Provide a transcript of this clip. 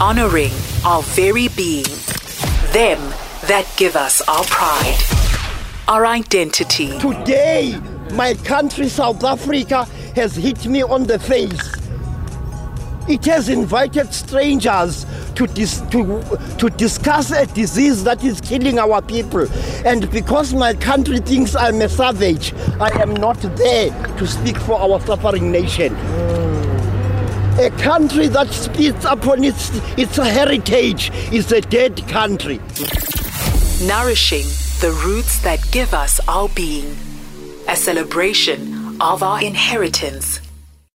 honoring our very being, them that give us our pride, our identity. Today, my country, South Africa, has hit me on the face. It has invited strangers to, dis- to, to discuss a disease that is killing our people. And because my country thinks I'm a savage, I am not there to speak for our suffering nation. A country that speaks upon its, its heritage is a dead country. Nourishing the roots that give us our being, a celebration of our inheritance